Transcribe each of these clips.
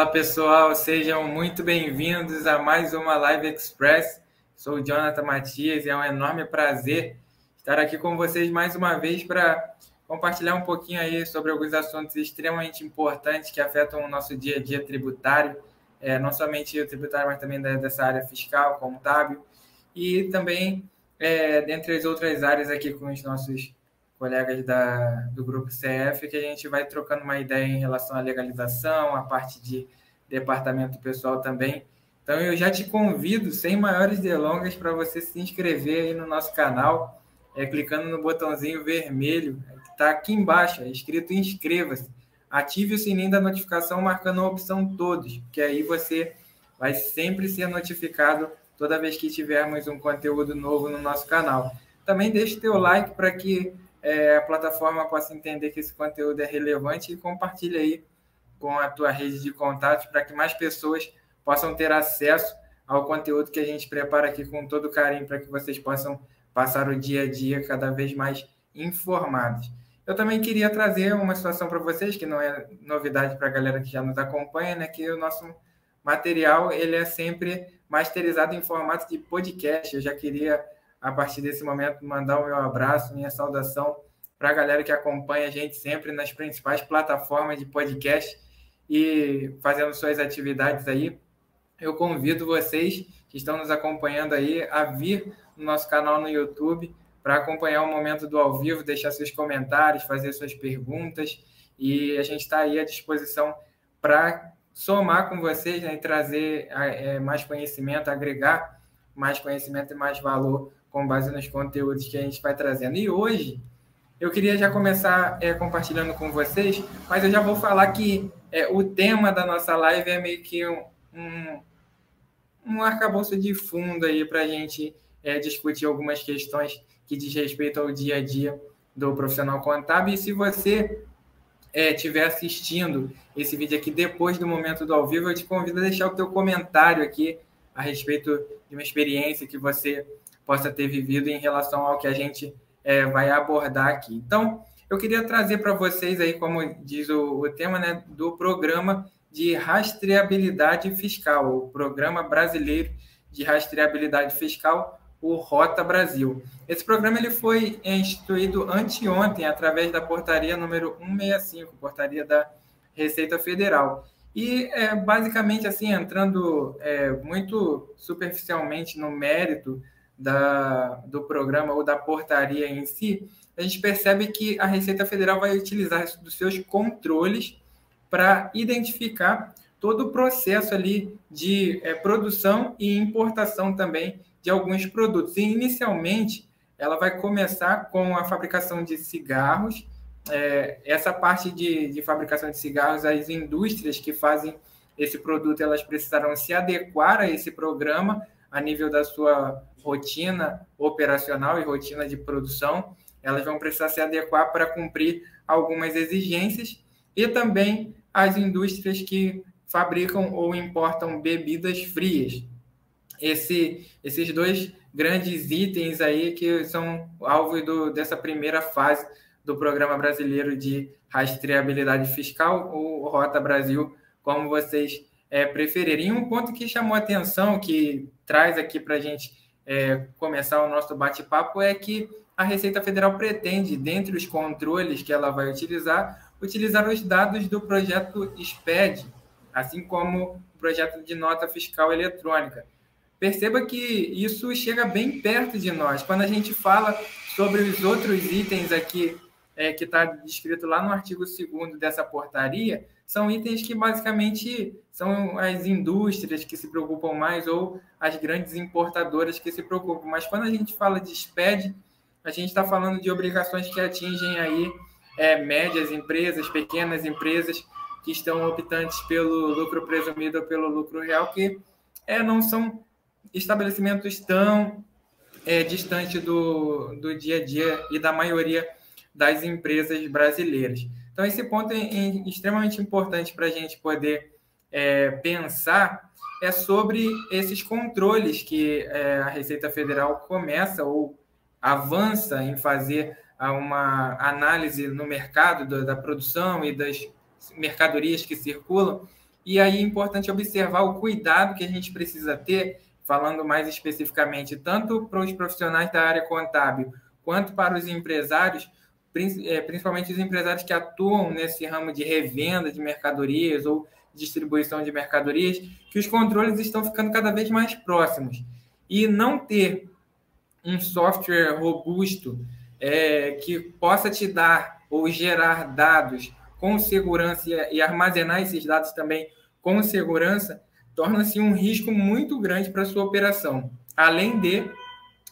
Fala pessoal, sejam muito bem-vindos a mais uma Live Express. Sou o Jonathan Matias e é um enorme prazer estar aqui com vocês mais uma vez para compartilhar um pouquinho aí sobre alguns assuntos extremamente importantes que afetam o nosso dia a dia tributário, é, não somente o tributário, mas também dessa área fiscal, contábil, e também é, dentre as outras áreas aqui com os nossos colegas da, do grupo CF, que a gente vai trocando uma ideia em relação à legalização, a parte de departamento pessoal também. Então eu já te convido, sem maiores delongas, para você se inscrever aí no nosso canal, é, clicando no botãozinho vermelho que está aqui embaixo, é escrito inscreva-se. Ative o sininho da notificação marcando a opção todos, que aí você vai sempre ser notificado toda vez que tivermos um conteúdo novo no nosso canal. Também deixe teu like para que é, a plataforma possa entender que esse conteúdo é relevante e compartilhe aí com a tua rede de contatos para que mais pessoas possam ter acesso ao conteúdo que a gente prepara aqui com todo carinho para que vocês possam passar o dia a dia cada vez mais informados. Eu também queria trazer uma situação para vocês que não é novidade para a galera que já nos acompanha, né? Que o nosso material ele é sempre masterizado em formato de podcast. Eu já queria, a partir desse momento, mandar o meu abraço, minha saudação para a galera que acompanha a gente sempre nas principais plataformas de podcast e fazendo suas atividades aí. Eu convido vocês que estão nos acompanhando aí a vir no nosso canal no YouTube para acompanhar o momento do ao vivo, deixar seus comentários, fazer suas perguntas e a gente está aí à disposição para somar com vocês né, e trazer é, mais conhecimento, agregar mais conhecimento e mais valor com base nos conteúdos que a gente vai trazendo. E hoje eu queria já começar é, compartilhando com vocês, mas eu já vou falar que é, o tema da nossa live é meio que um, um, um arcabouço de fundo aí para a gente é, discutir algumas questões que diz respeito ao dia a dia do profissional contábil. E se você estiver é, assistindo esse vídeo aqui depois do momento do ao vivo, eu te convido a deixar o teu comentário aqui a respeito de uma experiência que você possa ter vivido em relação ao que a gente é, vai abordar aqui. Então, eu queria trazer para vocês aí, como diz o, o tema, né, do programa de rastreabilidade fiscal, o Programa Brasileiro de Rastreabilidade Fiscal, o Rota Brasil. Esse programa ele foi instituído anteontem através da portaria número 165, portaria da Receita Federal. E é, basicamente assim, entrando é, muito superficialmente no mérito da, do programa ou da portaria em si, a gente percebe que a Receita Federal vai utilizar dos seus controles para identificar todo o processo ali de é, produção e importação também de alguns produtos. E, inicialmente, ela vai começar com a fabricação de cigarros. É, essa parte de, de fabricação de cigarros, as indústrias que fazem esse produto, elas precisarão se adequar a esse programa a nível da sua rotina operacional e rotina de produção. Elas vão precisar se adequar para cumprir algumas exigências e também as indústrias que fabricam ou importam bebidas frias esse, esses dois grandes itens aí que são alvo do, dessa primeira fase do Programa Brasileiro de Rastreabilidade Fiscal, o Rota Brasil, como vocês é. E um ponto que chamou atenção, que traz aqui para a gente é, começar o nosso bate-papo, é que a Receita Federal pretende, dentre os controles que ela vai utilizar, utilizar os dados do projeto SPED, assim como o projeto de nota fiscal eletrônica perceba que isso chega bem perto de nós. Quando a gente fala sobre os outros itens aqui, é, que está descrito lá no artigo 2 dessa portaria, são itens que basicamente são as indústrias que se preocupam mais ou as grandes importadoras que se preocupam. Mas quando a gente fala de SPED, a gente está falando de obrigações que atingem aí é, médias empresas, pequenas empresas que estão optantes pelo lucro presumido ou pelo lucro real, que é, não são estabelecimentos tão é, distantes do, do dia a dia e da maioria das empresas brasileiras. Então, esse ponto é, é extremamente importante para a gente poder é, pensar é sobre esses controles que é, a Receita Federal começa ou avança em fazer uma análise no mercado da, da produção e das mercadorias que circulam E aí é importante observar o cuidado que a gente precisa ter, falando mais especificamente, tanto para os profissionais da área contábil quanto para os empresários, principalmente os empresários que atuam nesse ramo de revenda de mercadorias ou distribuição de mercadorias, que os controles estão ficando cada vez mais próximos. E não ter um software robusto é, que possa te dar ou gerar dados com segurança e armazenar esses dados também com segurança, torna-se um risco muito grande para a sua operação, além de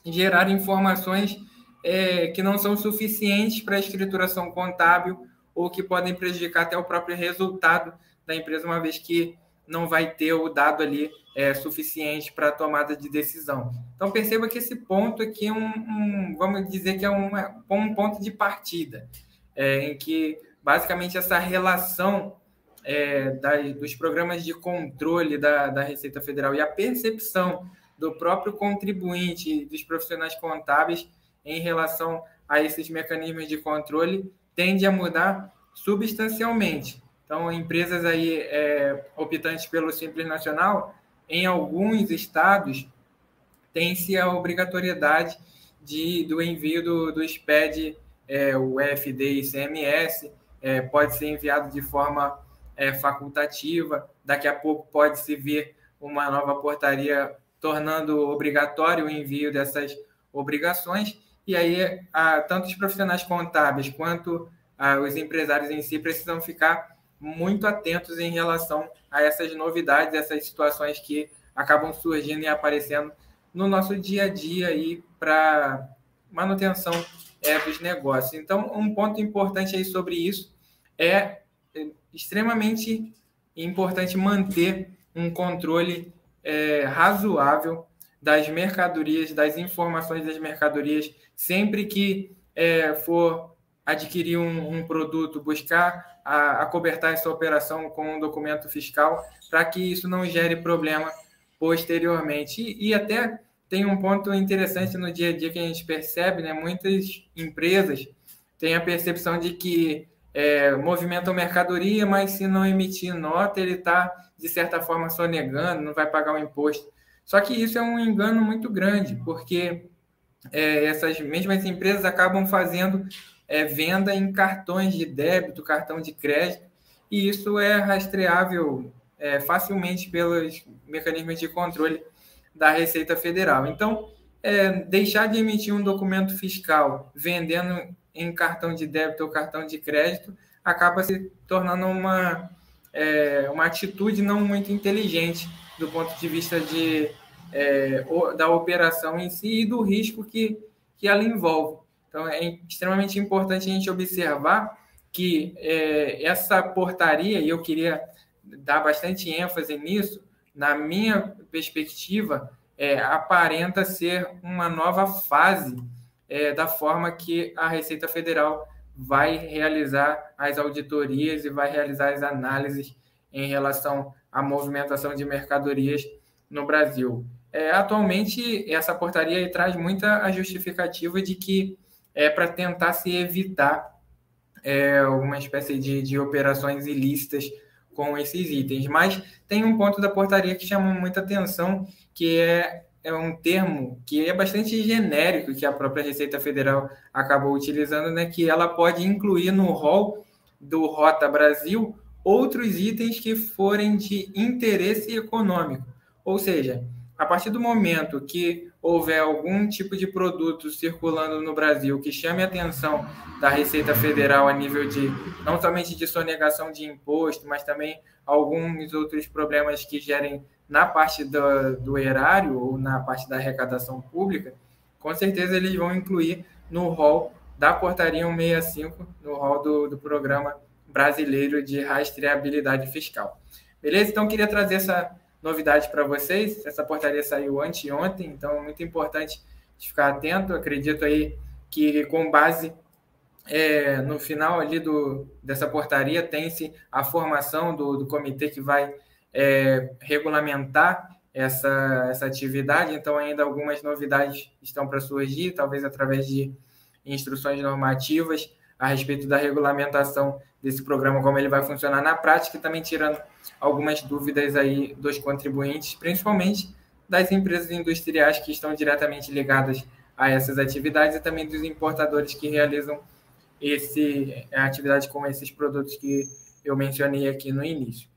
gerar informações é, que não são suficientes para a escrituração contábil ou que podem prejudicar até o próprio resultado da empresa, uma vez que não vai ter o dado ali é, suficiente para a tomada de decisão. Então perceba que esse ponto aqui é um, um vamos dizer que é uma, um ponto de partida, é, em que basicamente essa relação é, das, dos programas de controle da, da Receita Federal e a percepção do próprio contribuinte dos profissionais contábeis em relação a esses mecanismos de controle tende a mudar substancialmente. Então, empresas aí é, optantes pelo Simples Nacional, em alguns estados, tem-se a obrigatoriedade de, do envio do, do SPED, é, o FD e CMS, é, pode ser enviado de forma é, facultativa, daqui a pouco pode-se vir uma nova portaria tornando obrigatório o envio dessas obrigações, e aí a, tanto os profissionais contábeis quanto a, os empresários em si precisam ficar muito atentos em relação a essas novidades, essas situações que acabam surgindo e aparecendo no nosso dia a dia aí para manutenção é, dos negócios. Então, um ponto importante aí sobre isso é, é extremamente importante manter um controle é, razoável das mercadorias, das informações das mercadorias, sempre que é, for adquirir um, um produto, buscar a, acobertar essa operação com um documento fiscal, para que isso não gere problema posteriormente. E, e, até tem um ponto interessante no dia a dia que a gente percebe, né? Muitas empresas têm a percepção de que é, movimentam mercadoria, mas se não emitir nota, ele está, de certa forma, sonegando, não vai pagar o imposto. Só que isso é um engano muito grande, porque é, essas mesmas empresas acabam fazendo é, venda em cartões de débito, cartão de crédito, e isso é rastreável é, facilmente pelos mecanismos de controle da Receita Federal. Então, é, deixar de emitir um documento fiscal vendendo em cartão de débito ou cartão de crédito acaba se tornando uma, é, uma atitude não muito inteligente do ponto de vista de, é, da operação em si e do risco que, que ela envolve. Então, é extremamente importante a gente observar que é, essa portaria, e eu queria dar bastante ênfase nisso, na minha perspectiva, é, aparenta ser uma nova fase é, da forma que a Receita Federal vai realizar as auditorias e vai realizar as análises em relação à movimentação de mercadorias no Brasil. É, atualmente, essa portaria traz muita a justificativa de que é para tentar se evitar é, uma espécie de, de operações ilícitas com esses itens. Mas tem um ponto da portaria que chama muita atenção, que é, é um termo que é bastante genérico, que a própria Receita Federal acabou utilizando, né, que ela pode incluir no rol do Rota Brasil outros itens que forem de interesse econômico. Ou seja, a partir do momento que houver algum tipo de produto circulando no Brasil que chame a atenção da Receita Federal a nível de não somente de sonegação de imposto, mas também alguns outros problemas que gerem na parte do, do erário ou na parte da arrecadação pública, com certeza eles vão incluir no rol da portaria 165, no rol do, do programa brasileiro de rastreabilidade fiscal. Beleza? Então, queria trazer essa novidade para vocês. Essa portaria saiu anteontem, então muito importante ficar atento. Acredito aí que com base é, no final ali do, dessa portaria tem-se a formação do, do comitê que vai é, regulamentar essa, essa atividade, então ainda algumas novidades estão para surgir, talvez através de instruções normativas, a respeito da regulamentação desse programa, como ele vai funcionar na prática, e também tirando algumas dúvidas aí dos contribuintes, principalmente das empresas industriais que estão diretamente ligadas a essas atividades e também dos importadores que realizam esse atividade com esses produtos que eu mencionei aqui no início.